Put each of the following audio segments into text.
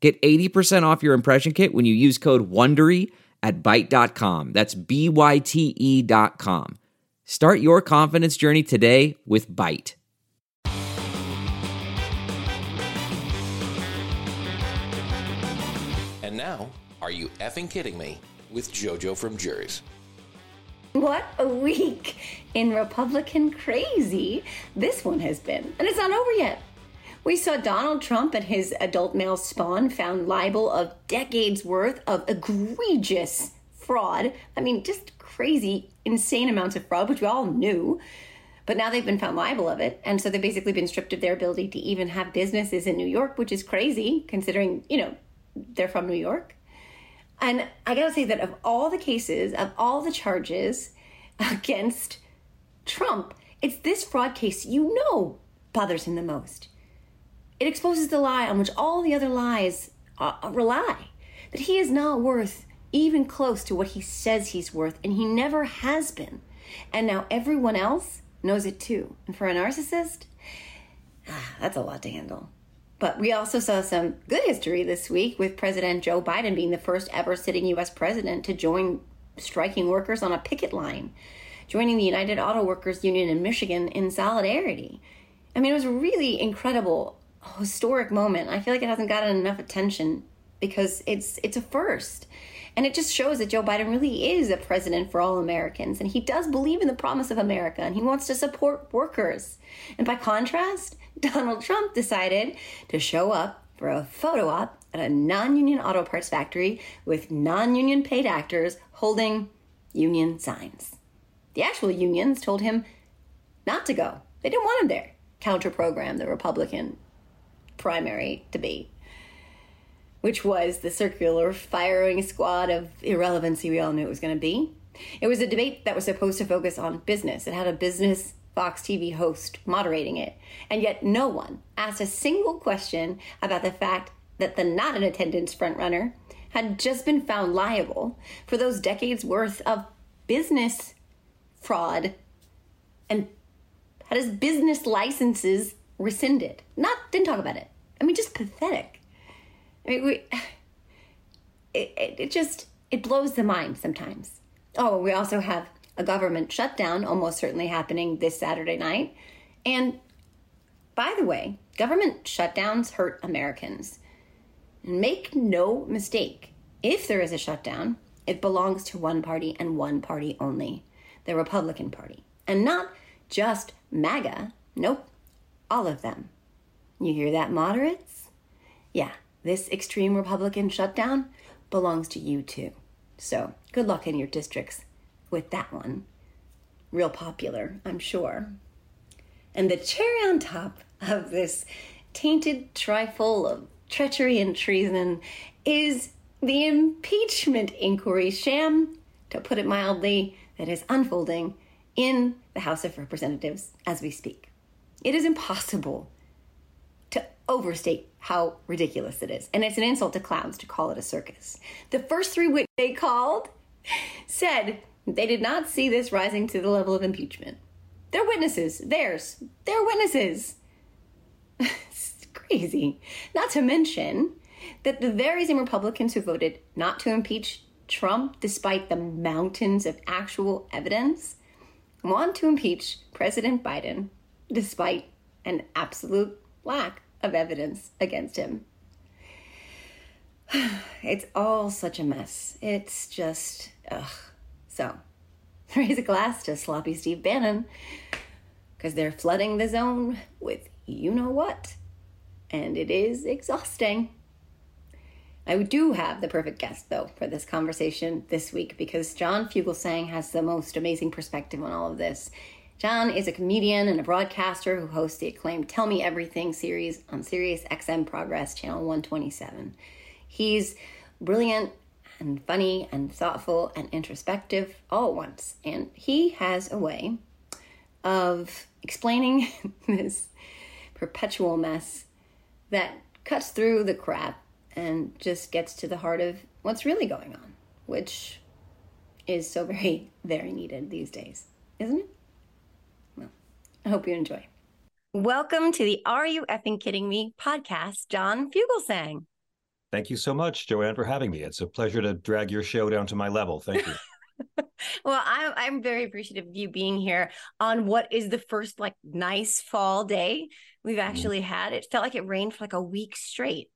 Get 80% off your impression kit when you use code WONDERY at Byte.com. That's B-Y-T-E dot com. Start your confidence journey today with Byte. And now, are you effing kidding me? With JoJo from Jerz. What a week in Republican crazy this one has been. And it's not over yet. We saw Donald Trump and his adult male spawn found liable of decades worth of egregious fraud. I mean, just crazy, insane amounts of fraud, which we all knew. But now they've been found liable of it. And so they've basically been stripped of their ability to even have businesses in New York, which is crazy considering, you know, they're from New York. And I gotta say that of all the cases, of all the charges against Trump, it's this fraud case you know bothers him the most. It exposes the lie on which all the other lies uh, rely that he is not worth even close to what he says he's worth, and he never has been. And now everyone else knows it too. And for a narcissist, ah, that's a lot to handle. But we also saw some good history this week with President Joe Biden being the first ever sitting U.S. president to join striking workers on a picket line, joining the United Auto Workers Union in Michigan in solidarity. I mean, it was really incredible, historic moment. I feel like it hasn't gotten enough attention because it's it's a first. And it just shows that Joe Biden really is a president for all Americans. And he does believe in the promise of America and he wants to support workers. And by contrast, Donald Trump decided to show up for a photo op at a non union auto parts factory with non union paid actors holding union signs. The actual unions told him not to go, they didn't want him there. Counter program the Republican primary debate which was the circular firing squad of irrelevancy we all knew it was going to be. It was a debate that was supposed to focus on business. It had a business Fox TV host moderating it, and yet no one asked a single question about the fact that the not in attendance frontrunner had just been found liable for those decades worth of business fraud and had his business licenses rescinded. Not didn't talk about it. I mean, just pathetic. I mean, we, it, it, it just, it blows the mind sometimes. Oh, we also have a government shutdown almost certainly happening this Saturday night. And by the way, government shutdowns hurt Americans. Make no mistake, if there is a shutdown, it belongs to one party and one party only the Republican Party. And not just MAGA. Nope, all of them. You hear that, moderates? Yeah, this extreme Republican shutdown belongs to you too. So good luck in your districts with that one. Real popular, I'm sure. And the cherry on top of this tainted trifle of treachery and treason is the impeachment inquiry sham, to put it mildly, that is unfolding in the House of Representatives as we speak. It is impossible to overstate how ridiculous it is. And it's an insult to clowns to call it a circus. The first three witnesses they called said they did not see this rising to the level of impeachment. They're witnesses. Theirs. They're witnesses. it's crazy. Not to mention that the very same Republicans who voted not to impeach Trump, despite the mountains of actual evidence, want to impeach President Biden, despite an absolute lack of evidence against him. It's all such a mess. It's just, ugh. So, raise a glass to sloppy Steve Bannon, because they're flooding the zone with you know what. And it is exhausting. I do have the perfect guest, though, for this conversation this week because John Fugelsang has the most amazing perspective on all of this. John is a comedian and a broadcaster who hosts the acclaimed Tell Me Everything series on Sirius XM Progress Channel 127. He's brilliant, and funny and thoughtful and introspective all at once. And he has a way of explaining this perpetual mess that cuts through the crap and just gets to the heart of what's really going on, which is so very, very needed these days, isn't it? I hope you enjoy. Welcome to the Are You Effing Kidding Me podcast, John Fugelsang. Thank you so much, Joanne, for having me. It's a pleasure to drag your show down to my level. Thank you. well, I'm I'm very appreciative of you being here on what is the first like nice fall day we've mm-hmm. actually had. It felt like it rained for like a week straight.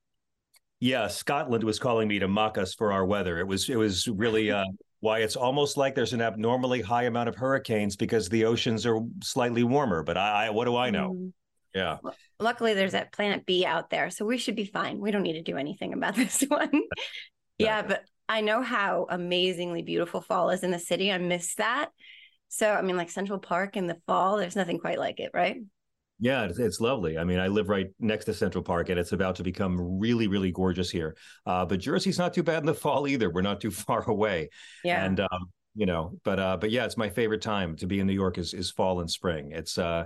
Yeah, Scotland was calling me to mock us for our weather. It was it was really uh, why it's almost like there's an abnormally high amount of hurricanes because the oceans are slightly warmer. But I, I what do I know? Mm. Yeah. Luckily, there's that Planet B out there, so we should be fine. We don't need to do anything about this one. yeah, but I know how amazingly beautiful fall is in the city. I miss that. So, I mean, like Central Park in the fall, there's nothing quite like it, right? Yeah, it's, it's, lovely. I mean, I live right next to Central Park, and it's about to become really, really gorgeous here. Uh, but Jersey's not too bad in the fall either. We're not too far away. Yeah. And um, you know, but uh, but yeah, it's my favorite time to be in New York is is fall and spring. It's uh,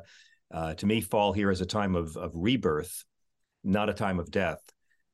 uh, to me, fall here is a time of of rebirth, not a time of death.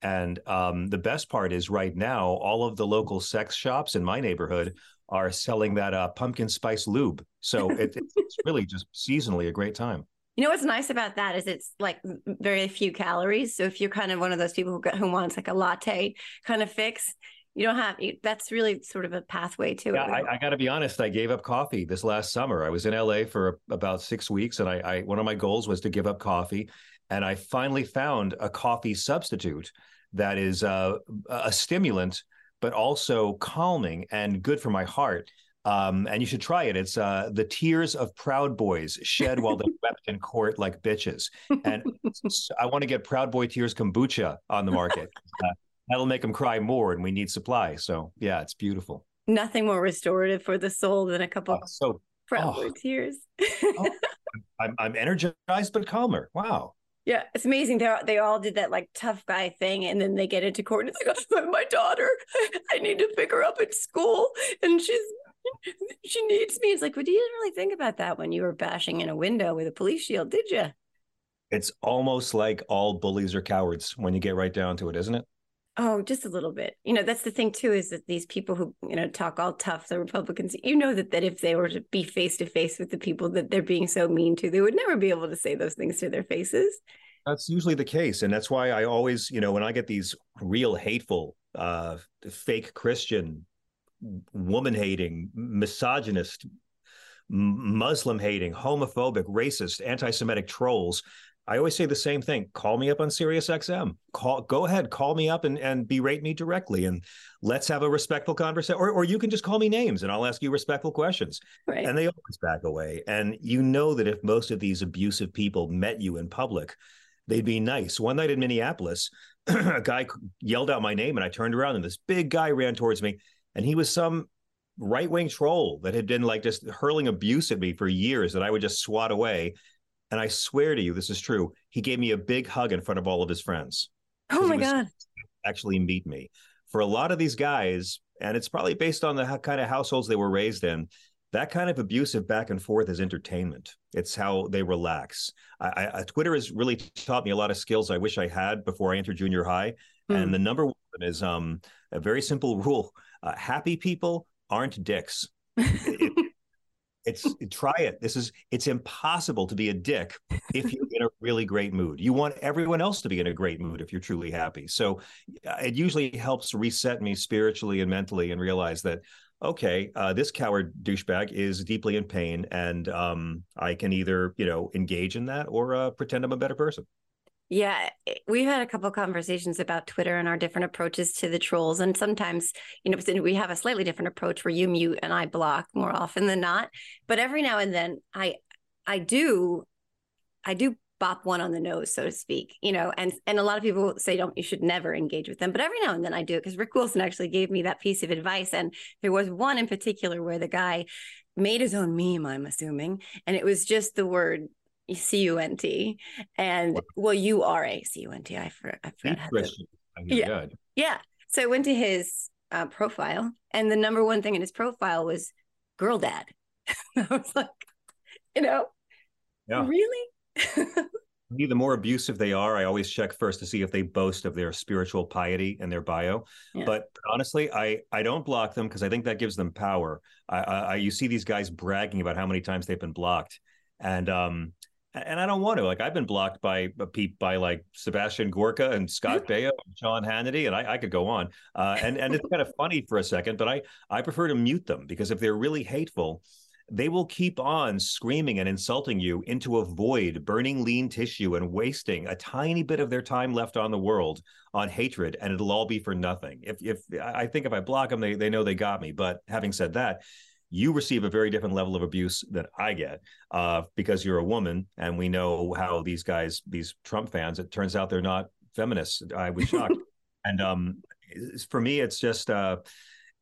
And um, the best part is right now, all of the local sex shops in my neighborhood are selling that uh, pumpkin spice lube. So it, it's really just seasonally a great time. You know what's nice about that is it's like very few calories. So if you're kind of one of those people who, who wants like a latte kind of fix, you don't have that's really sort of a pathway to yeah, it. I, I got to be honest. I gave up coffee this last summer. I was in LA for about six weeks, and I, I one of my goals was to give up coffee, and I finally found a coffee substitute that is uh, a stimulant, but also calming and good for my heart. Um, and you should try it. It's uh, the tears of proud boys shed while they wept in court like bitches. And I want to get Proud Boy Tears kombucha on the market. Uh, that'll make them cry more, and we need supply. So yeah, it's beautiful. Nothing more restorative for the soul than a couple uh, so Proud oh, Boy tears. oh, I'm, I'm energized but calmer. Wow. Yeah, it's amazing. They they all did that like tough guy thing, and then they get into court and it's like, oh, "My daughter, I need to pick her up at school, and she's she needs me." It's like, well, you didn't really think about that when you were bashing in a window with a police shield, did you? It's almost like all bullies are cowards when you get right down to it, isn't it? Oh, just a little bit. You know, that's the thing too, is that these people who, you know, talk all tough, the Republicans, you know that that if they were to be face to face with the people that they're being so mean to, they would never be able to say those things to their faces. That's usually the case. And that's why I always, you know, when I get these real hateful, uh, fake Christian, woman hating, misogynist, Muslim hating, homophobic, racist, anti Semitic trolls I always say the same thing. Call me up on Sirius XM. Call, go ahead, call me up and, and berate me directly, and let's have a respectful conversation. Or, or you can just call me names, and I'll ask you respectful questions. Right. And they always back away. And you know that if most of these abusive people met you in public, they'd be nice. One night in Minneapolis, a guy yelled out my name, and I turned around, and this big guy ran towards me, and he was some right wing troll that had been like just hurling abuse at me for years that I would just swat away and I swear to you, this is true. He gave me a big hug in front of all of his friends. Oh my God. Actually, meet me. For a lot of these guys, and it's probably based on the kind of households they were raised in, that kind of abusive back and forth is entertainment. It's how they relax. I, I, Twitter has really taught me a lot of skills I wish I had before I entered junior high. Hmm. And the number one is um, a very simple rule: uh, happy people aren't dicks. it, it's try it. This is it's impossible to be a dick if you're in a really great mood. You want everyone else to be in a great mood if you're truly happy. So uh, it usually helps reset me spiritually and mentally and realize that okay, uh, this coward douchebag is deeply in pain, and um, I can either you know engage in that or uh, pretend I'm a better person. Yeah, eh, we've had a couple conversations about Twitter and our different approaches to the trolls. And sometimes, you know, we have a slightly different approach where you mute and I block more often than not. But every now and then I I do I do bop one on the nose, so to speak, you know, and and a lot of people say don't you should never engage with them. But every now and then I do because Rick Wilson actually gave me that piece of advice. And there was one in particular where the guy made his own meme, I'm assuming, and it was just the word C U N T, and well, you are a C U N T. I, for, I forgot. How to, yeah, yeah. So I went to his uh, profile, and the number one thing in his profile was "girl dad." I was like, you know, yeah. really. the more abusive they are, I always check first to see if they boast of their spiritual piety in their bio. Yeah. But honestly, I I don't block them because I think that gives them power. I, I, you see these guys bragging about how many times they've been blocked, and um and I don't want to. Like I've been blocked by by like Sebastian Gorka and Scott Baio and Sean Hannity, and I, I could go on. Uh, and and it's kind of funny for a second, but I I prefer to mute them because if they're really hateful, they will keep on screaming and insulting you into a void, burning lean tissue and wasting a tiny bit of their time left on the world on hatred, and it'll all be for nothing. If if I think if I block them, they they know they got me. But having said that, you receive a very different level of abuse than I get uh, because you're a woman, and we know how these guys, these Trump fans, it turns out they're not feminists. I was shocked, and um, for me, it's just. Uh,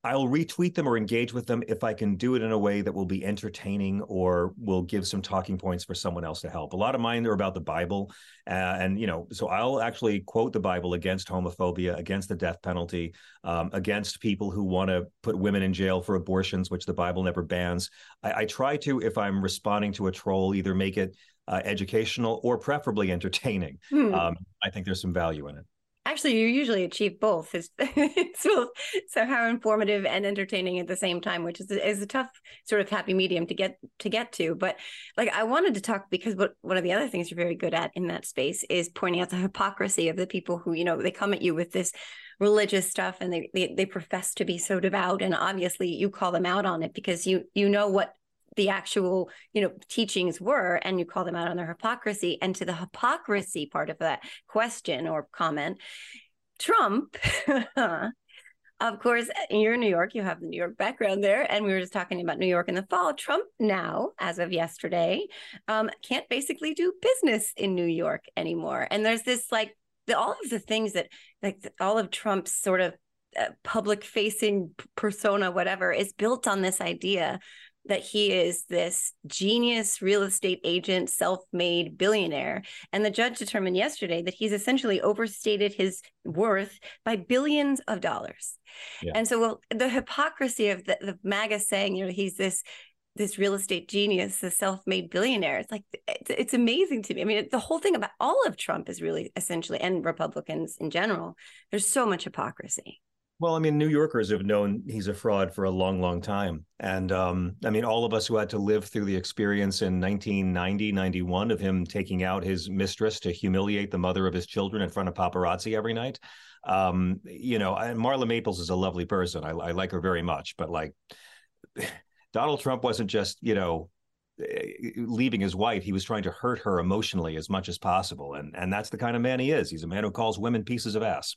I'll retweet them or engage with them if I can do it in a way that will be entertaining or will give some talking points for someone else to help. A lot of mine are about the Bible, uh, and you know, so I'll actually quote the Bible against homophobia, against the death penalty, um, against people who want to put women in jail for abortions, which the Bible never bans. I, I try to, if I'm responding to a troll, either make it uh, educational or preferably entertaining. Hmm. Um, I think there's some value in it actually you usually achieve both. It's, both. So how informative and entertaining at the same time which is, is a tough sort of happy medium to get to get to. But like i wanted to talk because what one of the other things you're very good at in that space is pointing out the hypocrisy of the people who you know they come at you with this religious stuff and they, they they profess to be so devout. And obviously you call them out on it because you you know what the actual you know teachings were and you call them out on their hypocrisy. And to the hypocrisy part of that question or comment trump of course you're in new york you have the new york background there and we were just talking about new york in the fall. Trump now as of yesterday um, can't basically do business in new york anymore. And there's this like the, all of the things that like all of trump's sort of uh, public facing persona whatever is built on this idea that he is this genius real estate agent, self made billionaire. And the judge determined yesterday that he's essentially overstated his worth by billions of dollars. Yeah. And so, well, the hypocrisy of the, the MAGA saying, you know, he's this this real estate genius, the self-made billionaire. It's like it's, it's, amazing to me. I mean, the whole thing about all of Trump is really essentially, and Republicans in general. There's so much hypocrisy. Well, I mean, New Yorkers have known he's a fraud for a long, long time. And um, I mean, all of us who had to live through the experience in 1990, 91 of him taking out his mistress to humiliate the mother of his children in front of paparazzi every night. Um, you know, and Marla Maples is a lovely person. I, I like her very much. But like, Donald Trump wasn't just, you know, eh, leaving his wife he was trying to hurt her emotionally as much as possible and and that's the kind of man he is he's a man who calls women pieces of ass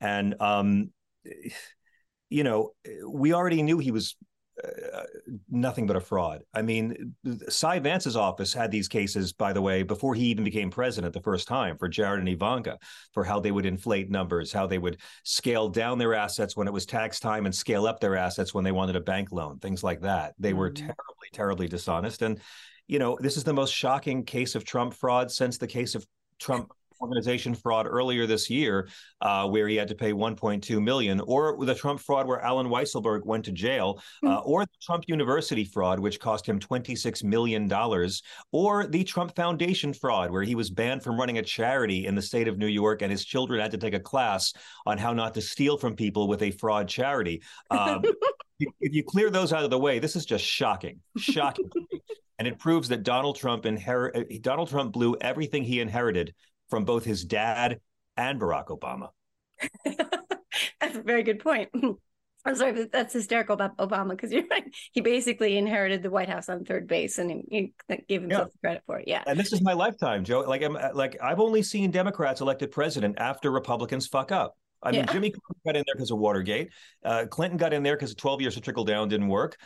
and um, you know, we already knew he was uh, nothing but a fraud. I mean, Cy Vance's office had these cases, by the way, before he even became president the first time for Jared and Ivanka, for how they would inflate numbers, how they would scale down their assets when it was tax time and scale up their assets when they wanted a bank loan, things like that. They mm-hmm. were terribly, terribly dishonest. And, you know, this is the most shocking case of Trump fraud since the case of Trump organization fraud earlier this year, uh, where he had to pay 1.2 million, or the Trump fraud where Allen Weisselberg went to jail, uh, hmm. or the Trump University fraud, which cost him 26 million dollars, or the Trump Foundation fraud, where he was banned from running a charity in the state of New York, and his children had to take a class on how not to steal from people with a fraud charity. Um, if you clear those out of the way, this is just shocking, shocking. and it proves that Donald Trump inherit Donald Trump blew everything he inherited from both his dad and Barack Obama. that's a very good point. I'm sorry, but that's hysterical about Obama because you're right. He basically inherited the White House on third base, and he, he gave himself yeah. credit for it. Yeah, and this is my lifetime, Joe. Like I'm like I've only seen Democrats elected president after Republicans fuck up. I mean, yeah. Jimmy got in there because of Watergate. Uh, Clinton got in there because 12 years of trickle down didn't work.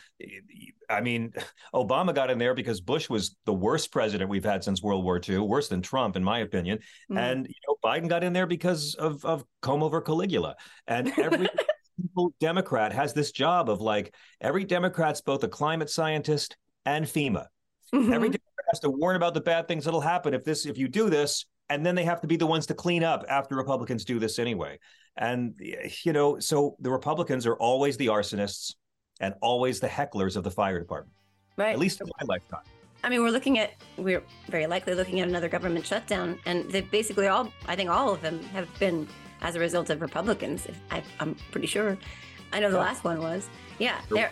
I mean, Obama got in there because Bush was the worst president we've had since World War II, worse than Trump, in my opinion. Mm. And you know, Biden got in there because of of comb over Caligula. And every Democrat has this job of like every Democrat's both a climate scientist and FEMA. Mm-hmm. Every Democrat has to warn about the bad things that'll happen if this if you do this, and then they have to be the ones to clean up after Republicans do this anyway. And, you know, so the Republicans are always the arsonists and always the hecklers of the fire department, Right. at least in my lifetime. I mean, we're looking at, we're very likely looking at another government shutdown. And they basically all, I think all of them have been as a result of Republicans. If I, I'm pretty sure. I know the last one was. Yeah. Sure. They're,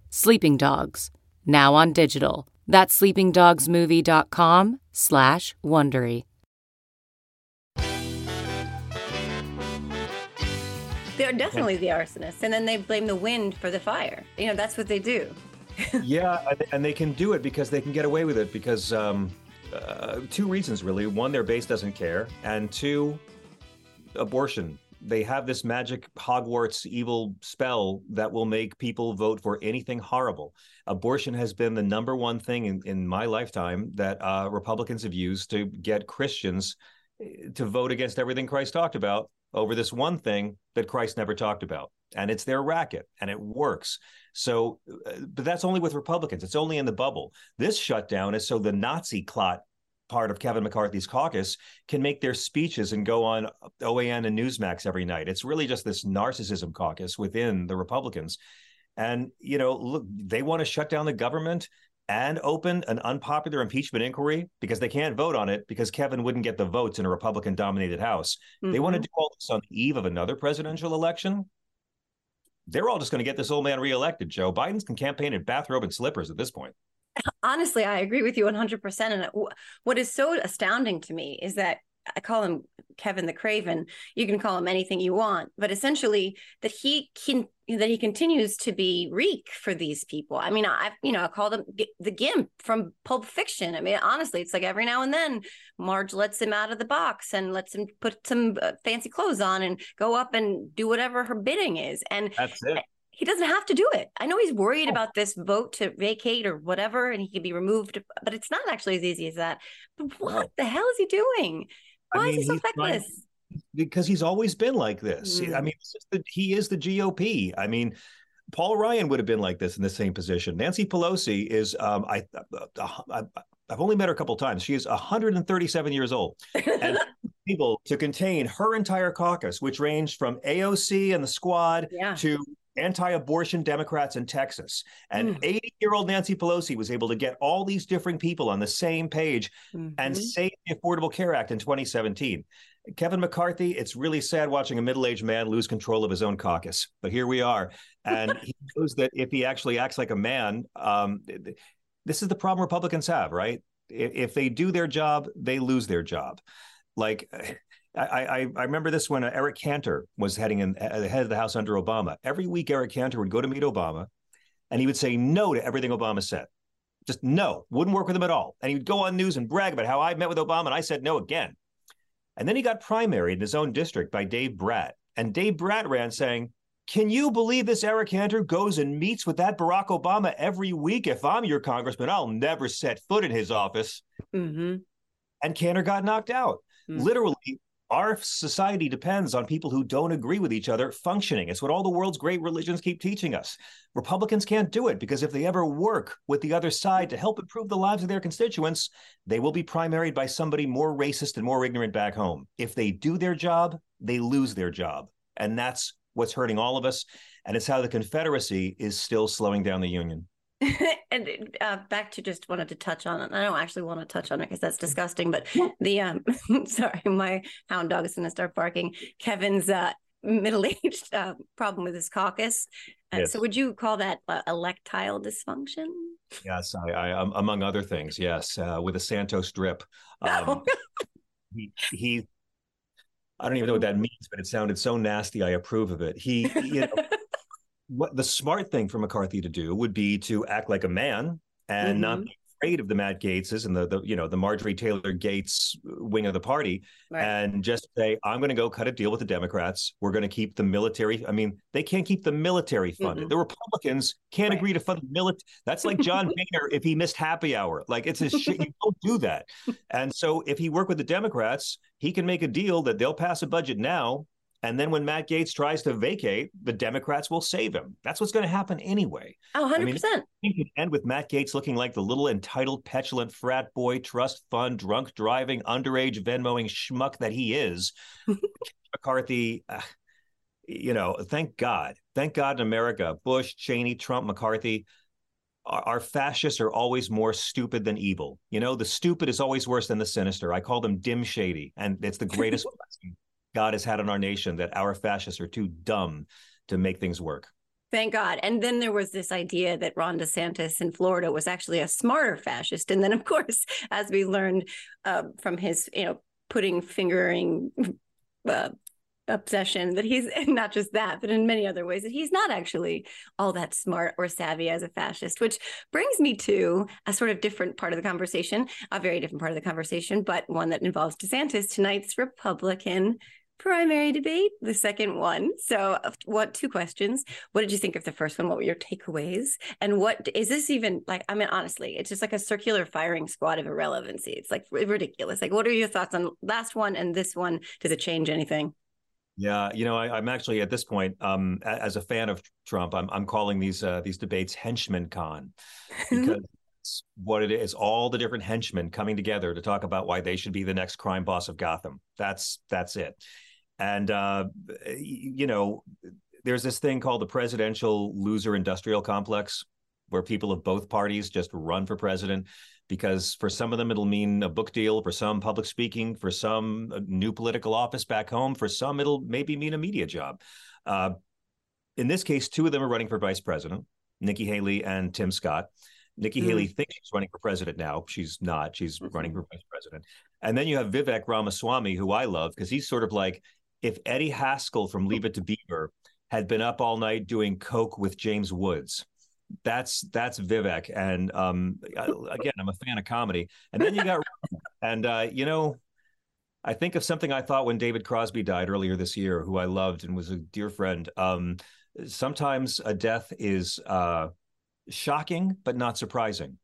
Sleeping Dogs, now on digital. That's sleepingdogsmovie.com slash Wondery. they're definitely the arsonists. And then they blame the wind for the fire. You know, that's what they do. yeah, and- and they can do it because they can get away with it because um, uh, two reasons really. One, their base doesn't care, and two, abortion. They have this magic Hogwarts evil spell that will make people vote for anything horrible. Abortion has been the number one thing in, in my lifetime that uh, Republicans have used to get Christians eh, to vote against everything Christ talked about over this one thing that Christ never talked about. And it's their racket and it works. So, uh, but that's only with Republicans. It's only in the bubble. This shutdown is so the Nazi clot part of Kevin McCarthy's caucus can make their speeches and go on OAN and Newsmax every night. It's really just this narcissism caucus within the Republicans. And, you know, look, they want to shut down the government and open an unpopular impeachment inquiry because they can't vote on it because Kevin wouldn't get the votes in a Republican dominated House. They want to Mhm. do all this on the eve of another presidential election. They're all just going to get this old man reelected, Joe. Biden can campaign in bathrobe and slippers at this point. Honestly, I agree with you 100%. And what is so astounding to me is that I call him Kevin the Craven. You can call him anything you want, but essentially that he can that he continues to be reek for these people. I mean, I've you know I called him the Gimp from Pulp Fiction. I mean, honestly, it's like every now and then Marge lets him out of the box and lets him put some uh, fancy clothes on and go up and do whatever her bidding is. And That's it. He doesn't have to do it. I know he's worried Oh. about this vote to vacate or whatever, and he could be removed, but it's not actually as easy as that. But what No. the hell is he doing? I Why mean, is he so trying- because he's always been like this. I Mm. mean, it's just that he is the GOP. I mean, Paul Ryan would have been like this in the same position. Nancy Pelosi is, um, I, I, I've only met her a couple times. She is 137 years old and able to contain her entire caucus, which ranged from AOC and the squad Yeah. to anti-abortion Democrats in Texas. And Mm. 80-year-old Nancy Pelosi was able to get all these different people on the same page and Mhm. save the Affordable Care Act in 2017. Kevin McCarthy, it's really sad watching a middle-aged man lose control of his own caucus. But here we are, and he knows that if he actually acts like a man, um, this is the problem Republicans have, right? If they do their job, they lose their job. Like. I, I, I remember this when uh, Eric Cantor was heading in uh, the head of the House under Obama. Every week, Eric Cantor would go to meet Obama, and he would say no to everything Obama said just no, wouldn't work with him at all. And he would go on news and brag about how I met with Obama and I said no again. And then he got primaried in his own district by Dave Brat. And Dave Brat ran saying, Can you believe this Eric Cantor goes and meets with that Barack Obama every week? If I'm your congressman, I'll never set foot in his office. Mhm. And Cantor got knocked out. Mm. Literally, our society depends on people who don't agree with each other functioning. It's what all the world's great religions keep teaching us. Republicans can't do it because if they ever work with the other side to help improve the lives of their constituents, they will be primaried by somebody more racist and more ignorant back home. If they do their job, they lose their job. And that's what's hurting all of us. And it's how the Confederacy is still slowing down the Union. and uh, back to just wanted to touch on it. I don't actually want to touch on it because that's disgusting. But the um, sorry, my hound dog is going to start barking. Kevin's uh, middle-aged uh, problem with his caucus. Uh, yes. So, would you call that uh, electile dysfunction? Yes, I, I um, among other things. Yes, uh, with a Santos drip. Um, he he. I don't even know what that means, but it sounded so nasty. I approve of it. He, you know, what the smart thing for McCarthy to do would be to act like a man and mm-hmm. not be afraid of the Matt Gaetzes and the, the you know the Marjorie Taylor Gates wing of the party, right. and just say, I'm going to go cut a deal with the Democrats. We're going to keep the military. I mean, they can't keep the military funded. Mm-hmm. The Republicans can't right. agree to fund the military. That's like John Boehner if he missed happy hour. Like it's a shit. You don't do that. And so if he worked with the Democrats, he can make a deal that they'll pass a budget now and then when Matt Gaetz tries to vacate, the Democrats will save him. That's what's going to happen anyway. Oh, 100%. I mean, could end with Matt Gaetz looking like the little entitled, petulant frat boy, trust fund, drunk driving, underage Venmoing schmuck that he is. McCarthy, uh, you know, thank God. Thank God in America, Bush, Cheney, Trump, McCarthy, our, our fascists are always more stupid than evil. You know, the stupid is always worse than the sinister. I call them dim shady, and it's the greatest God has had on our nation that our fascists are too dumb to make things work. Thank God. And then there was this idea that Ron DeSantis in Florida was actually a smarter fascist. And then, of course, as we learned uh, from his, you know, pudding fingering uh, obsession, that he's not just that, but in many other ways, that he's not actually all that smart or savvy as a fascist, which brings me to a sort of different part of the conversation, a very different part of the conversation, but one that involves DeSantis, tonight's Republican primary debate, the second one. So, what two questions? What did you think of the first one? What were your takeaways? And what is this even like? I mean, honestly, it's just like a circular firing squad of irrelevancy. It's like ridiculous. Like, what are your thoughts on last one and this one? Does it change anything? Yeah, you know, I, am actually at this point, um, as a fan of Trump, I'm I'm calling these uh, these debates henchman con because what it is all the different henchmen coming together to talk about why they should be the next crime boss of Gotham. That's that's it. And, uh, you know, there's this thing called the presidential loser industrial complex where people of both parties just run for president because for some of them it'll mean a book deal for some public speaking for some new political office back home for some it'll maybe mean a media job. Uh, in this case two of them are running for vice president nikki haley and tim scott. Nikki mm. haley thinks she's running for president now. She's not. She's mm-hmm. running for vice president. And then you have vivek ramaswamy who i love because he's sort of like if Eddie Haskell from Leave It to Beaver had been up all night doing coke with James Woods. That's that's Vivek, and um, again, I'm a fan of comedy. And then you got, and uh, you know, I think of something I thought when David Crosby died earlier this year, who I loved and was a dear friend. Um, sometimes a death is uh, shocking but not surprising.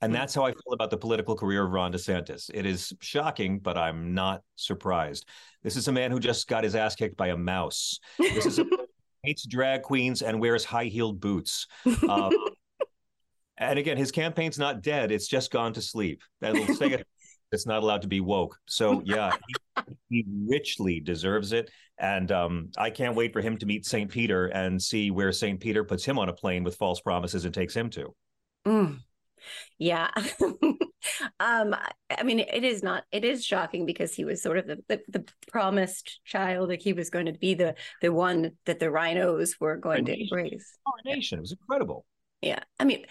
And hmm. that's how I feel about the political career of Ron DeSantis. It is shocking, but I'm not surprised. This is a man who just got his ass kicked by a mouse. This is a hates drag queens and wears high heeled boots. Um, and again, his campaign's not dead; it's just gone to sleep. That'll it. It's not allowed to be woke. So yeah, he, he richly deserves it, and um, I can't wait for him to meet Saint Peter and see where Saint Peter puts him on a plane with false promises and takes him to. Mm. Yeah. um, I mean, it is not, it is shocking because he was sort of the, the, the, promised child. Like he was going to be the, the one that the RINOs were going to embrace. Coronation. It was incredible. Yeah. I mean,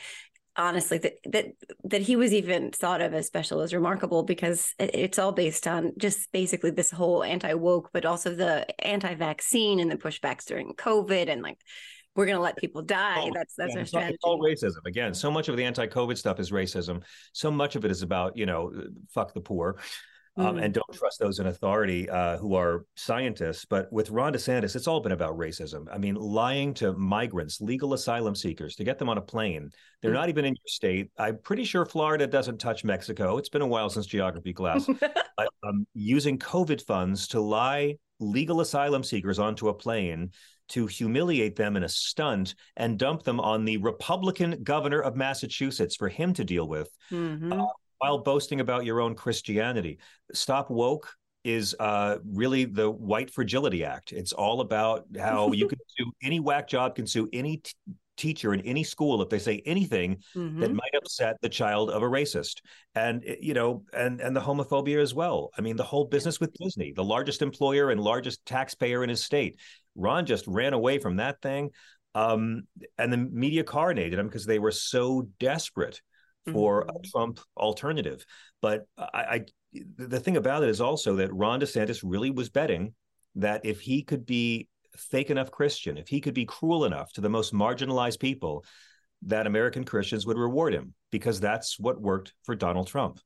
honestly that that that he was even thought of as special is remarkable because it's all based on just basically this whole anti woke, but also the anti vaccine and the pushbacks during COVID and like we're going to let people die. That's that's yeah, our strategy. It's all racism. Again, so much of the anti-COVID stuff is racism. So much of it is about you know, fuck the poor. Um, mm. and don't trust those in authority uh, who are scientists. But with Ron DeSantis, it's all been about racism. I mean, lying to migrants, legal asylum seekers to get them on a plane. They're mm. not even in your state. I'm pretty sure Florida doesn't touch Mexico. It's been a while since geography class. but, um, using COVID funds to lie legal asylum seekers onto a plane to humiliate them in a stunt and dump them on the Republican governor of Massachusetts for him to deal with mm-hmm. uh, while boasting about your own Christianity. Stop woke is uh, really the White Fragility Act. It's all about how you can sue any whack job can sue any t- teacher in any school if they say anything Mhm. that might upset the child of a racist and eh, you know and and the homophobia as well i mean the whole business with disney the largest employer and largest taxpayer in his state ron just ran away from that thing um and the media coronated him because they were so desperate for a trump alternative but i i the thing about it is also that ron desantis really was betting that if he could be fake enough christian if he could be cruel enough to the most marginalized people that American Christians would reward him because that's what worked for Donald Trump.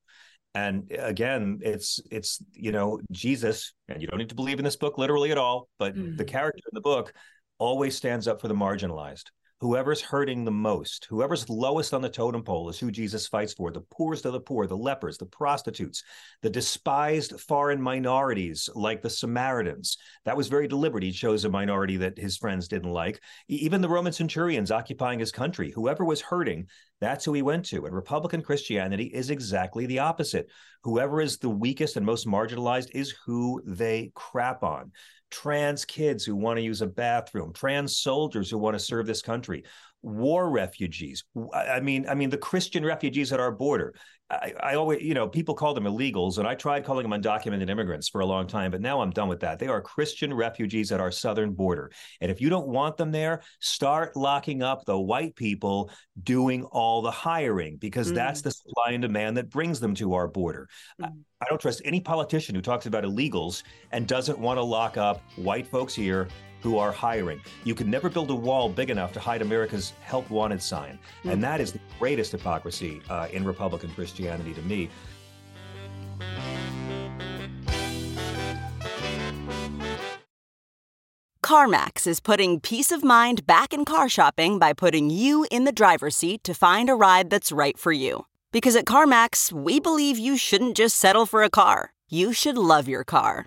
And again, it's it's you know Jesus, and you don't need to believe in this book literally at all, but hmm. the character in the book always stands up for the marginalized. Whoever's hurting the most, whoever's lowest on the totem pole is who Jesus fights for. The poorest of the poor, the lepers, the prostitutes, the despised foreign minorities like the Samaritans. That was very deliberate. He chose a minority that his friends didn't like. Even the Roman centurions occupying his country, whoever was hurting, that's who he went to. And Republican Christianity is exactly the opposite. Whoever is the weakest and most marginalized is who they crap on. Trans kids who want to use a bathroom, trans soldiers who want to serve this country, war refugees. I mean, I mean the Christian refugees at our border. I, I always, you know, people call them illegals, and I tried calling them undocumented immigrants for a long time, but now I'm done with that. They are Christian refugees at our southern border. And if you don't want them there, start locking up the white people doing all the hiring because that's mm. the supply and demand that brings them to our border. I- mm. I don't trust any politician who talks about illegals and doesn't want to lock up white folks here who are hiring. You can never build a wall big enough to hide America's help wanted sign. And that is the greatest hypocrisy uh, in Republican Christianity to me. CarMax is putting peace of mind back in car shopping by putting you in the driver's seat to find a ride that's right for you. Because at CarMax, we believe you shouldn't just settle for a car, you should love your car.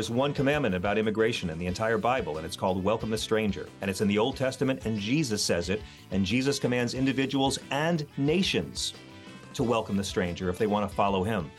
There's one commandment about immigration in the entire Bible, and it's called welcome the stranger. And it's in the Old Testament, and Jesus says it. And Jesus commands individuals and nations to welcome the stranger if they want to follow him.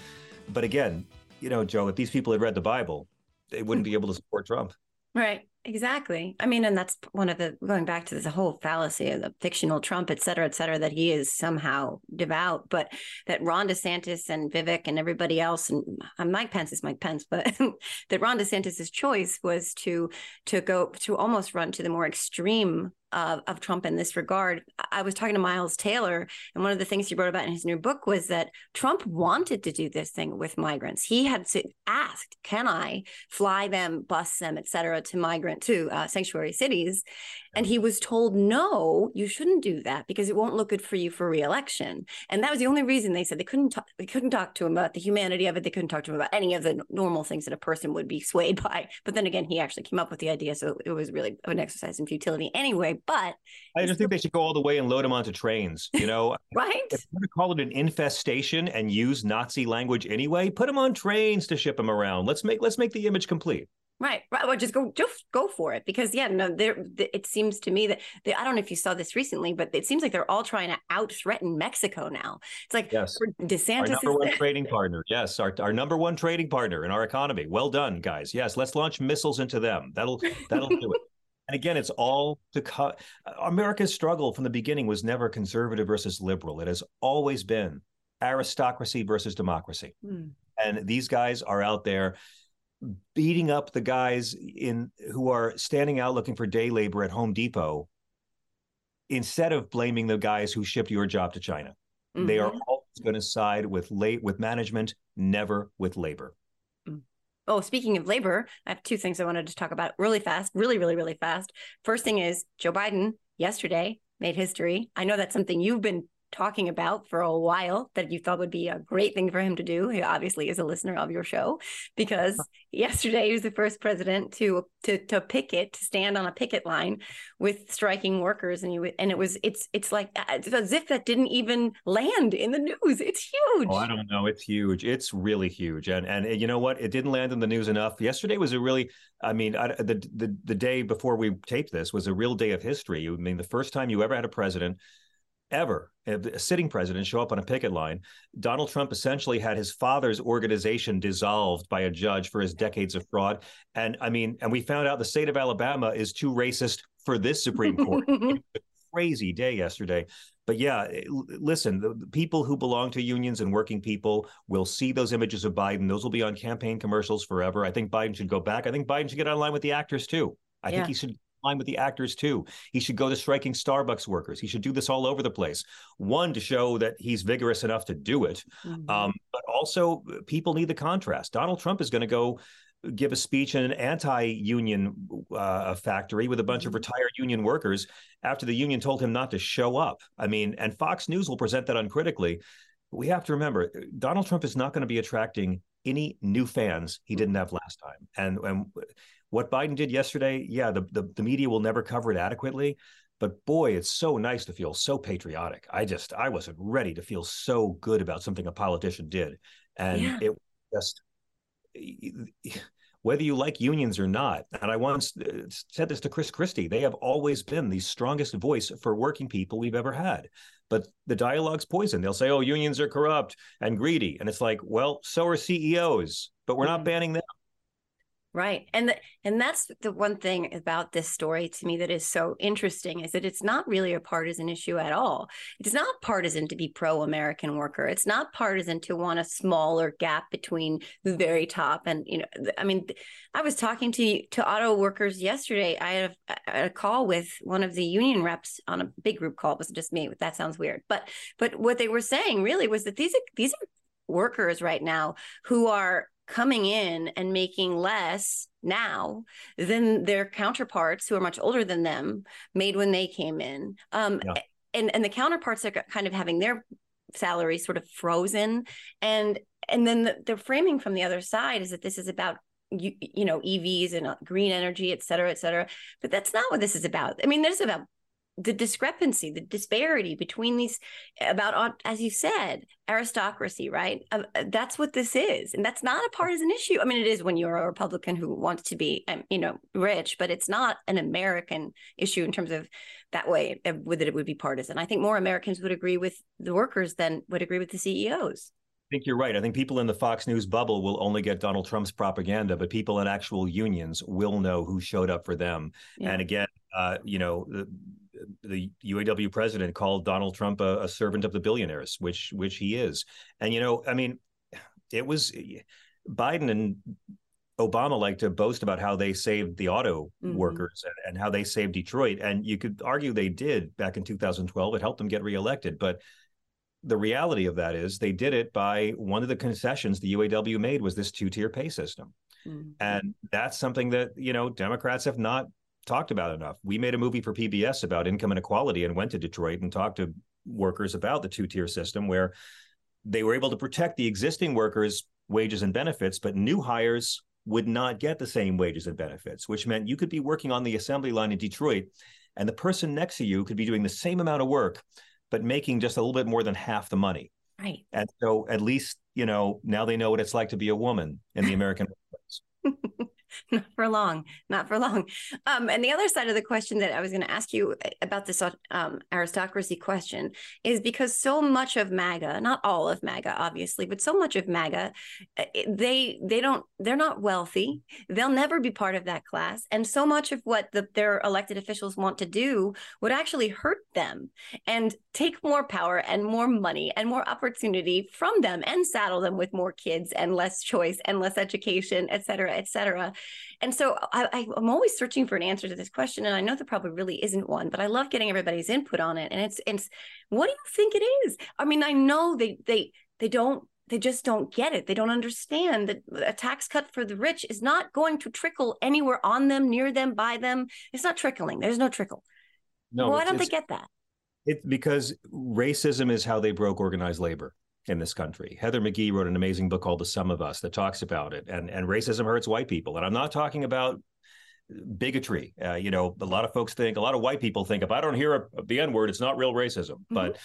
But again, you know, Joe, if these people had read the Bible, they wouldn't be able to support Trump. Right. Exactly. I mean, and that's one of the going back to this whole fallacy of the fictional Trump, et cetera, et cetera, that he is somehow devout, but that Ron DeSantis and Vivek and everybody else, and uh, Mike Pence is Mike Pence, but that Ron DeSantis's choice was to to go to almost run to the more extreme of, of Trump in this regard. I was talking to Miles Taylor, and one of the things he wrote about in his new book was that Trump wanted to do this thing with migrants. He had asked, "Can I fly them, bus them, etc., to migrant to uh, sanctuary cities?" And he was told, "No, you shouldn't do that because it won't look good for you for reelection." And that was the only reason they said they couldn't talk. They couldn't talk to him about the humanity of it. They couldn't talk to him about any of the normal things that a person would be swayed by. But then again, he actually came up with the idea, so it was really an exercise in futility anyway. But I just think they should go all the way and load them onto trains. You know, right? if you're going to call it an infestation and use Nazi language anyway, put them on trains to ship them around. Let's make let's make the image complete. Right, right. Or just go, just go for it because yeah, no, there. It seems to me that they, I don't know if you saw this recently, but it seems like they're all trying to out threaten Mexico now. It's like Yes. DeSantis Our number one there. trading partner. Yes, our, our number one trading partner in our economy. Well done, guys. Yes, let's launch missiles into them. That'll that'll do it. And again, it's all to. America's struggle from the beginning was never conservative versus liberal. It has always been aristocracy versus democracy. Hmm. And these guys are out there beating up the guys in who are standing out looking for day labor at Home Depot instead of blaming the guys who shipped your job to China. They are Mhm. always going to side with late with management, never with labor. Oh, speaking of labor, I have two things I wanted to talk about really fast, really, really, really fast. First thing is Joe Biden yesterday made history. I know that's something you've been talking about for a while that you thought would be a great thing for him to do. He obviously is a listener of your show because yesterday he was the first president to to to picket to stand on a picket line with striking workers, and you and it was it's it's like uh, it's as if that didn't even land in the news. It's huge. Oh, I don't know. It's huge. It's really huge. And and you know what? It didn't land in the news enough. Yesterday was a really, I mean, I, the the the day before we taped this was a real day of history. I mean, the first time you ever had a president ever a sitting president show up on a picket line. Donald Trump essentially had his father's organization dissolved by a judge for his decades of fraud. And I mean, and we found out the state of Alabama is too racist for this Supreme Court. crazy day yesterday. But yeah, listen, the, the, people who belong to unions and working people will see those images of Biden. Those will be on campaign commercials forever. I think Biden should go back. I think Biden should get online with the actors too. I yeah. think he should line with the actors too. He should go to striking Starbucks workers. He should do this all over the place. One to show that he's vigorous enough to do it, mm-hmm. um, but also people need the contrast. Donald Trump is going to go give a speech in an anti-union uh, factory with a bunch mm-hmm. of retired union workers after the union told him not to show up. I mean, and Fox News will present that uncritically. We have to remember Donald Trump is not going to be attracting any new fans he didn't have last time. And, and what Biden did yesterday, yeah, the, the, the media will never cover it adequately. But boy, it's so nice to feel so patriotic. I just I wasn't ready to feel so good about something a politician did, and yeah. it just whether you like unions or not. And I once uh, said this to Chris Christie: they have always been the strongest voice for working people we've ever had. But the dialogue's poison. They'll say, "Oh, unions are corrupt and greedy," and it's like, well, so are CEOs, but we're not mm-hmm. banning them. Right. And the, and that's the one thing about this story to me that is so interesting is that it's not really a partisan issue at all. It's not partisan to be pro-American worker. It's not partisan to want a smaller gap between the very top and you know I mean I was talking to to auto workers yesterday. I had a, a call with one of the union reps on a big group call. It was just me. That sounds weird. But but what they were saying really was that these are these are workers right now who are coming in and making less now than their counterparts who are much older than them made when they came in. Um, yeah. and and the counterparts are kind of having their salaries sort of frozen, and and then the, the framing from the other side is that this is about you, you know EVs and uh, green energy, et cetera, et cetera. But that's not what this is about. I mean, this is about the discrepancy, the disparity between these about, as you said, aristocracy, right? Uh, that's what this is, and that's not a partisan issue. I mean, it is when you're a Republican who wants to be, um, you know, rich, but it's not an American issue in terms of that way uh, that it would be partisan. I think more Americans would agree with the workers than would agree with the CEOs. I think you're right. I think people in the Fox News bubble will only get Donald Trump's propaganda, but people in actual unions will know who showed up for them. Yeah. And again, uh, you know, the, the UAW president called Donald Trump a, a, servant of the billionaires, which which he is. And you know, I mean, it was Biden and Obama like to boast about how they saved the auto mm-hmm. workers and, and, how they saved Detroit, and you could argue they did back in 2012. It helped them get reelected, but the reality of that is they did it by one of the concessions the UAW made was this two-tier pay system. Mm-hmm. And that's something that, you know, Democrats have not talked about enough. We made a movie for PBS about income inequality and went to Detroit and talked to workers about the two tier system where they were able to protect the existing workers' wages and benefits, but new hires would not get the same wages and benefits, which meant you could be working on the assembly line in Detroit and the person next to you could be doing the same amount of work, but making just a little bit more than half the money. Right. And so at least, you know, now they know what it's like to be a woman in the American workplace. not for long, not for long. Um, and the other side of the question that I was going to ask you uh, about this um, aristocracy question is because so much of MAGA, not all of MAGA, obviously, but so much of MAGA, uh, they they don't they're not wealthy. They'll never be part of that class, and so much of what the, their elected officials want to do would actually hurt them and take more power and more money and more opportunity from them and saddle them with more kids and less choice and less education, et cetera, et cetera. And so I, I'm always searching for an answer to this question. And I know there probably really isn't one, but I love getting everybody's input on it. And it's, it's, what do you think it is? I mean, I know they, they, they don't they just don't get it. They don't understand that a tax cut for the rich is not going to trickle anywhere on them, near them, by them. It's not trickling. There's no trickle. No, why don't they get that? It's because racism is how they broke organized labor in this country. Heather McGhee wrote an amazing book called The Sum of Us that talks about it. And and racism hurts white people. And I'm not talking about bigotry. Uh, you know, a lot of folks think, a lot of white people think, if I don't hear a, the N word, it's not real racism. Mm-hmm. But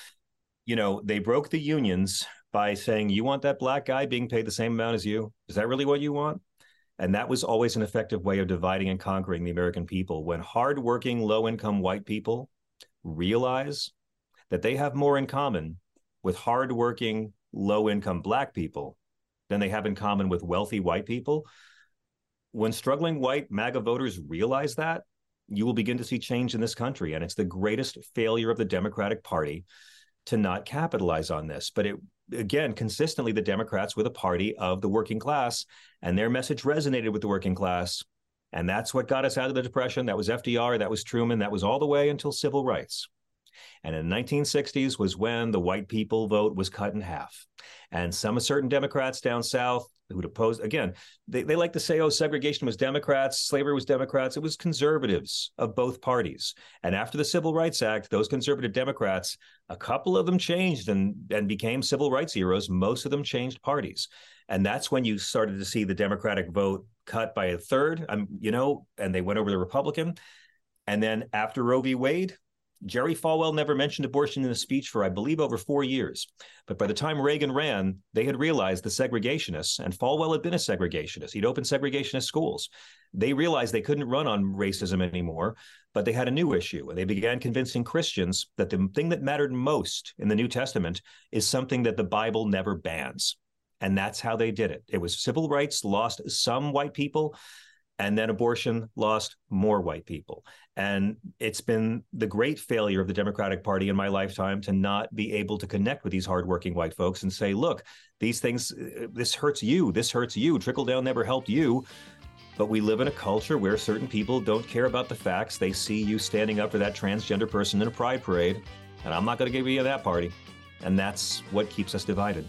you know, they broke the unions by saying, You want that black guy being paid the same amount as you? Is that really what you want? And that was always an effective way of dividing and conquering the American people. When hardworking, low income white people realize that they have more in common with hardworking, low income black people than they have in common with wealthy white people, when struggling white MAGA voters realize that, you will begin to see change in this country. And it's the greatest failure of the Democratic Party to not capitalize on this. But it again, consistently, the Democrats were the party of the working class, and their message resonated with the working class. And that's what got us out of the Depression. That was FDR, that was Truman, that was all the way until civil rights. And in the 1960s was when the white people vote was cut in half. And some of certain Democrats down south who'd oppose again, they, they like to say, oh, segregation was Democrats, slavery was Democrats. It was conservatives of both parties. And after the Civil Rights Act, those conservative Democrats, a couple of them changed and, and became civil rights heroes. Most of them changed parties. And that's when you started to see the Democratic vote cut by a third, um, you know, and they went over the Republican. And then after Roe v. Wade, Jerry Falwell never mentioned abortion in a speech for, I believe, over four years. But by the time Reagan ran, they had realized the segregationists, and Falwell had been a segregationist. He'd opened segregationist schools. They realized they couldn't run on racism anymore, but they had a new issue. And they began convincing Christians that the thing that mattered most in the New Testament is something that the Bible never bans. And that's how they did it. It was civil rights lost some white people, and then abortion lost more white people. And it's been the great failure of the Democratic Party in my lifetime to not be able to connect with these hardworking white folks and say, look, these things, uh, this hurts you, this hurts you. Trickle down never helped you. But we live in a culture where certain people don't care about the facts. They see you standing up for that transgender person in a pride parade, and I'm not going to give you that party. And that's what keeps us divided.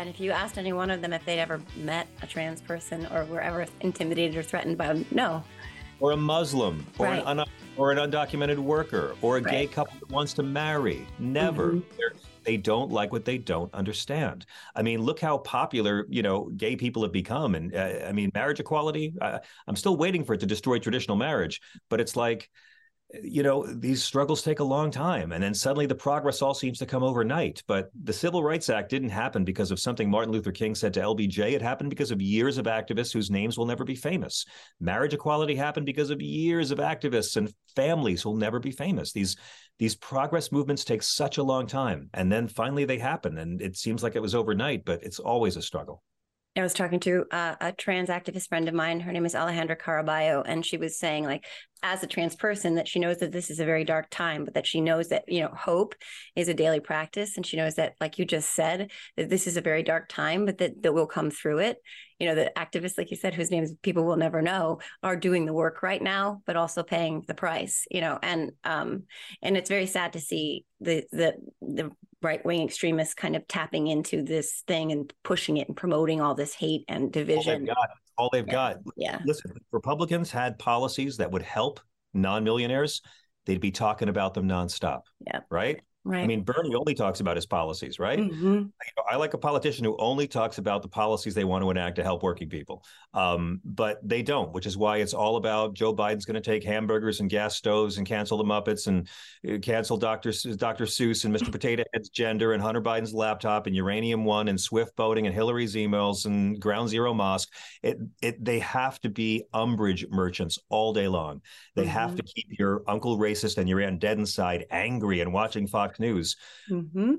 And if you asked any one of them if they'd ever met a trans person or were ever intimidated or threatened by them, no. Or a Muslim, or, right. an, un- or an undocumented worker, or a right. gay couple that wants to marry. Never. Mm-hmm. They don't like what they don't understand. I mean, look how popular you know gay people have become, and uh, I mean, marriage equality. Uh, I'm still waiting for it to destroy traditional marriage, but it's like you know these struggles take a long time and then suddenly the progress all seems to come overnight. But the civil rights act didn't happen because of something martin luther king said to lbj it happened because of years of activists whose names will never be famous. Marriage equality happened because of years of activists and families who'll never be famous. These these progress movements take such a long time and then finally they happen and it seems like it was overnight but it's always a struggle I was talking to uh, a trans activist friend of mine. Her name is Alejandra Caraballo, and she was saying, like, as a trans person, that she knows that this is a very dark time, but that she knows that you know hope is a daily practice, and she knows that, like you just said, that this is a very dark time, but that that we'll come through it. You know, the activists, like you said, whose names people will never know, are doing the work right now, but also paying the price. You know, and um, and it's very sad to see the the the right wing extremists kind of tapping into this thing and pushing it and promoting all this hate and division. Oh all they've got. Yeah. Listen, Republicans had policies that would help non-millionaires, they'd be talking about them nonstop. Yeah. Right. Right. I mean, Bernie only talks about his policies, right? Mhm. You know, I like a politician who only talks about the policies they want to enact to help working people. Um, but they don't, which is why it's all about Joe Biden's going to take hamburgers and gas stoves and cancel the Muppets and uh, cancel Dr. S- Dr. Seuss and Mr. Potato Head's gender and Hunter Biden's laptop and Uranium One and Swift boating and Hillary's emails and Ground Zero Mosque. It, it, they have to be umbrage merchants all day long. They have to keep your uncle racist and your aunt dead inside angry and watching Fox News Mhm.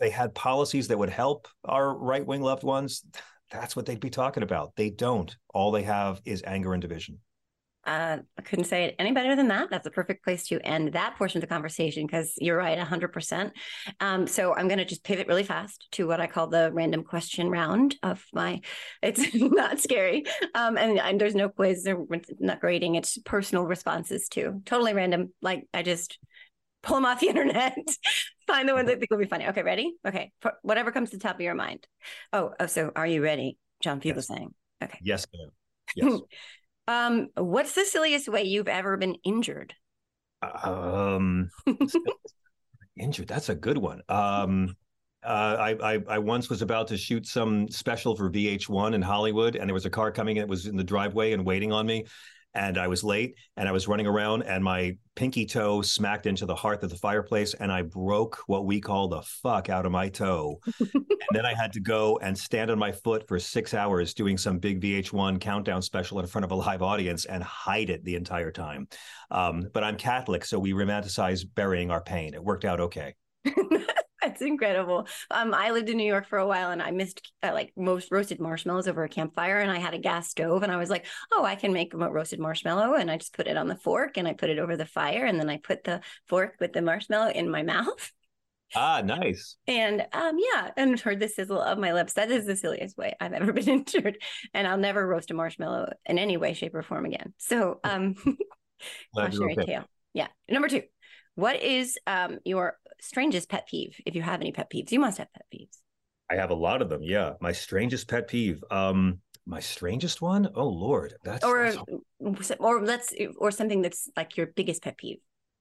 they had policies that would help our right wing loved ones, that's what they'd be talking about. They don't. All they have is anger and division. Uh, I couldn't say it any better than that. That's a perfect place to end that portion of the conversation because you're right, 100%. Um, so I'm going to just pivot really fast to what I call the random question round of my, it's not scary. Um, and, and there's no quiz, or not grading, it's personal responses too. Totally random. Like I just pull them off the internet, find the ones I think will be funny. Okay, ready? Okay, For whatever comes to the top of your mind. Oh, oh so are you ready? John Fugelsang. Okay. Yes, ma'am. Yes. Um, what's the silliest way you've ever been injured? um, injured. That's a good one. Um, uh, I, I I once was about to shoot some special for VH1 in Hollywood, and there was a car coming. It was in the driveway and waiting on me, and I was late, and I was running around, and my pinky toe smacked into the hearth of the fireplace, and I broke what we call the fuck out of my toe. and then I had to go and stand on my foot for six hours doing some big VH1 countdown special in front of a live audience and hide it the entire time. Um, but I'm Catholic, so we romanticize burying our pain. It worked out okay. That's incredible. Um, I lived in New York for a while, and I missed uh, like most roasted marshmallows over a campfire. And I had a gas stove, and I was like, "Oh, I can make a roasted marshmallow." And I just put it on the fork, and I put it over the fire, and then I put the fork with the marshmallow in my mouth. Ah, nice. And um, yeah, and heard the sizzle of my lips. That is the silliest way I've ever been injured, and I'll never roast a marshmallow in any way, shape, or form again. So, um, cautionary okay. tale. Yeah. Number two, what is um your strangest pet peeve? If you have any pet peeves, you must have pet peeves. I have a lot of them. Yeah. My strangest pet peeve. Um, my strangest one? Oh Lord. That's, or that's or let's or something that's like your biggest pet peeve.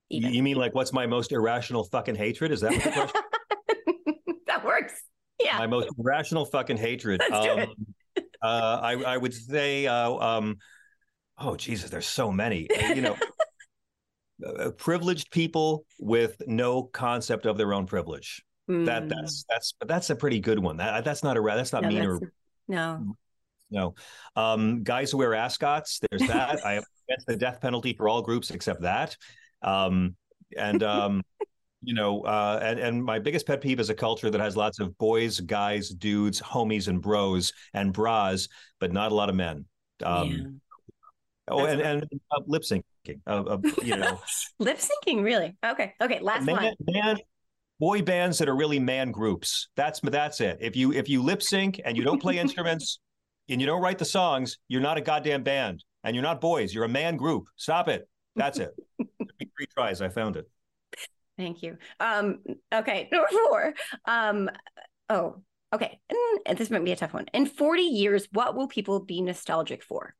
you, Even you mean like what's my most irrational fucking hatred? Is that what the question? that works. Yeah. my most irrational fucking hatred. Let's do it. Um, uh, I I would say, uh, um, oh Jesus, there's so many. Uh, You know, privileged people with no concept of their own privilege. That Mm. that's that's that's a pretty good one. That that's not a that's not No, mean or no. no. Um, guys who wear ascots. There's that. I am against the death penalty for all groups except that. Um, and um, you know, uh, and and my biggest pet peeve is a culture that has lots of boys, guys, dudes, homies, and bros and bras, but not a lot of men. Um, Yeah. Oh, That's and and uh, lip syncing. You know, Lip syncing, really? Okay. Okay. Last man, one. man, boy bands that are really man groups. That's that's it. If you if you lip sync and you don't play instruments and you don't write the songs, you're not a goddamn band, and you're not boys. You're a man group. Stop it. That's it. Three tries. I found it. Thank you. Um, okay, number four. Um, oh, okay. Mm, And this might be a tough one. In 40 years, what will people be nostalgic for?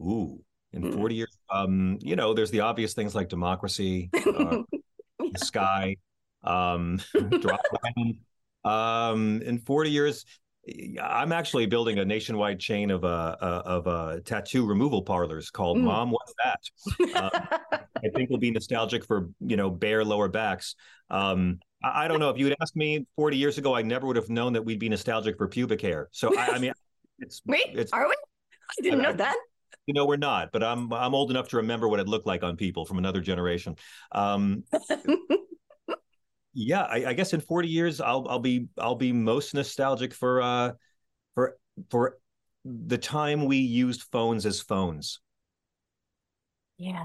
Ooh. In Hmm. 40 years, um, you know, there's the obvious things like democracy, uh, the sky, um. Um, in 40 years, I'm actually building a nationwide chain of uh, uh of uh tattoo removal parlors called Mm. Mom. What's that? Uh, I think we'll be nostalgic for you know bare lower backs. Um, I, I don't know if you had asked me 40 years ago, I never would have known that we'd be nostalgic for pubic hair. So I, I mean, it's Wait, it's are we? I didn't know that. You know we're not, but I'm I'm old enough to remember what it looked like on people from another generation. Um, yeah, I, I guess in 40 years I'll I'll be I'll be most nostalgic for uh for for the time we used phones as phones. Yeah.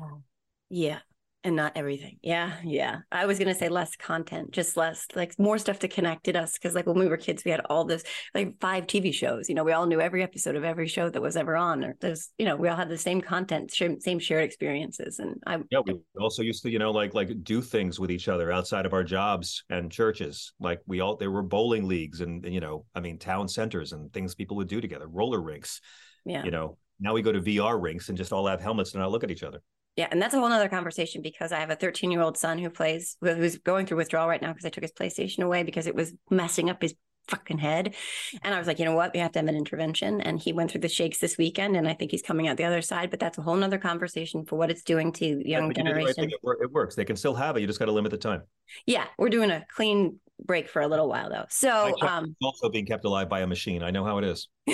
Yeah. And not everything. Yeah, yeah. I was gonna say less content, just less like more stuff to connected us. Because like when we were kids, we had all this like five TV shows. You know, we all knew every episode of every show that was ever on. Or there's you know we all had the same content, same shared experiences. And I yeah, we also used to you know like like do things with each other outside of our jobs and churches. Like we all there were bowling leagues and you know I mean town centers and things people would do together, roller rinks. Yeah, you know. Now we go to VR rinks and just all have helmets and not look at each other. Yeah, and that's a whole other conversation because I have a 13 year old son who plays, who's going through withdrawal right now because I took his PlayStation away because it was messing up his fucking head. And I was like, you know what? We have to have an intervention. And he went through the shakes this weekend, and I think he's coming out the other side. But that's a whole nother conversation for what it's doing to young generation. It, it works. They can still have it. You just got to limit the time. Yeah, we're doing a clean break for a little while though. So um, also being kept alive by a machine. I know how it is.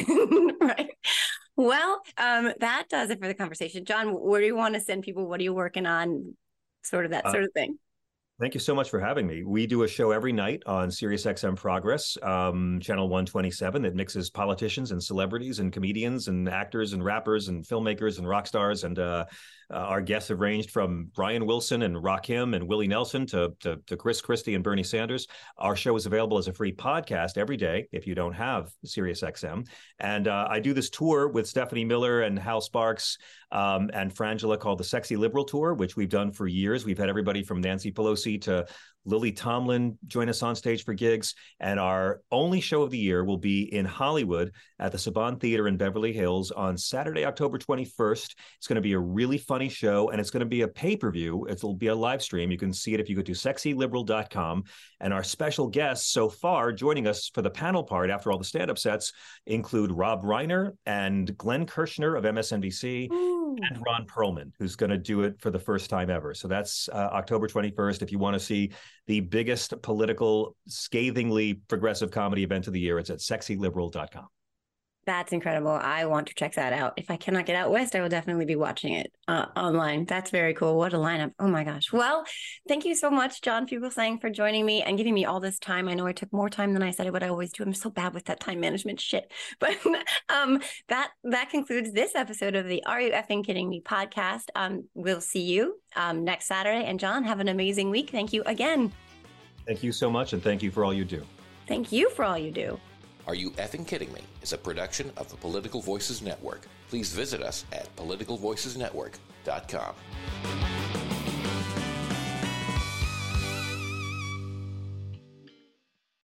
right. Well, um, that does it for the conversation. John, where do you want to send people? What are you working on? Sort of that uh, sort of thing. Thank you so much for having me. We do a show every night on SiriusXM Progress, um, channel 127, that mixes politicians and celebrities and comedians and actors and rappers and filmmakers and rock stars and uh, uh, our guests have ranged from Brian Wilson and Rakim and Willie Nelson to, to, to Chris Christie and Bernie Sanders. Our show is available as a free podcast every day if you don't have SiriusXM. And uh, I do this tour with Stephanie Miller and Hal Sparks um, and Frangela called the Sexy Liberal Tour, which we've done for years. We've had everybody from Nancy Pelosi to Lily Tomlin join us on stage for gigs. And our only show of the year will be in Hollywood at the Saban Theater in Beverly Hills on Saturday, October 21st. It's going to be a really funny show and it's going to be a pay per view. It'll be a live stream. You can see it if you go to sexyliberal.com. And our special guests so far joining us for the panel part after all the stand up sets include Rob Reiner and Glenn Kirschner of MSNBC Ooh. and Ron Perlman, who's going to do it for the first time ever. So that's uh, October 21st. If you want to see the biggest political, scathingly progressive comedy event of the year. It's at sexyliberal.com. That's incredible. I want to check that out. If I cannot get out west, I will definitely be watching it uh, online. That's very cool. What a lineup. Oh my gosh. Well, thank you so much, John Fugelsang, for joining me and giving me all this time. I know I took more time than I said I would I always do. I'm so bad with that time management shit. But um, that that concludes this episode of the Are You Effing Kidding Me podcast. Um, we'll see you um, next Saturday. And John, have an amazing week. Thank you again. Thank you so much. And thank you for all you do. Thank you for all you do. Are You Effing Kidding Me? Is a production of the Political Voices Network. Please visit us at politicalvoicesnetwork.com.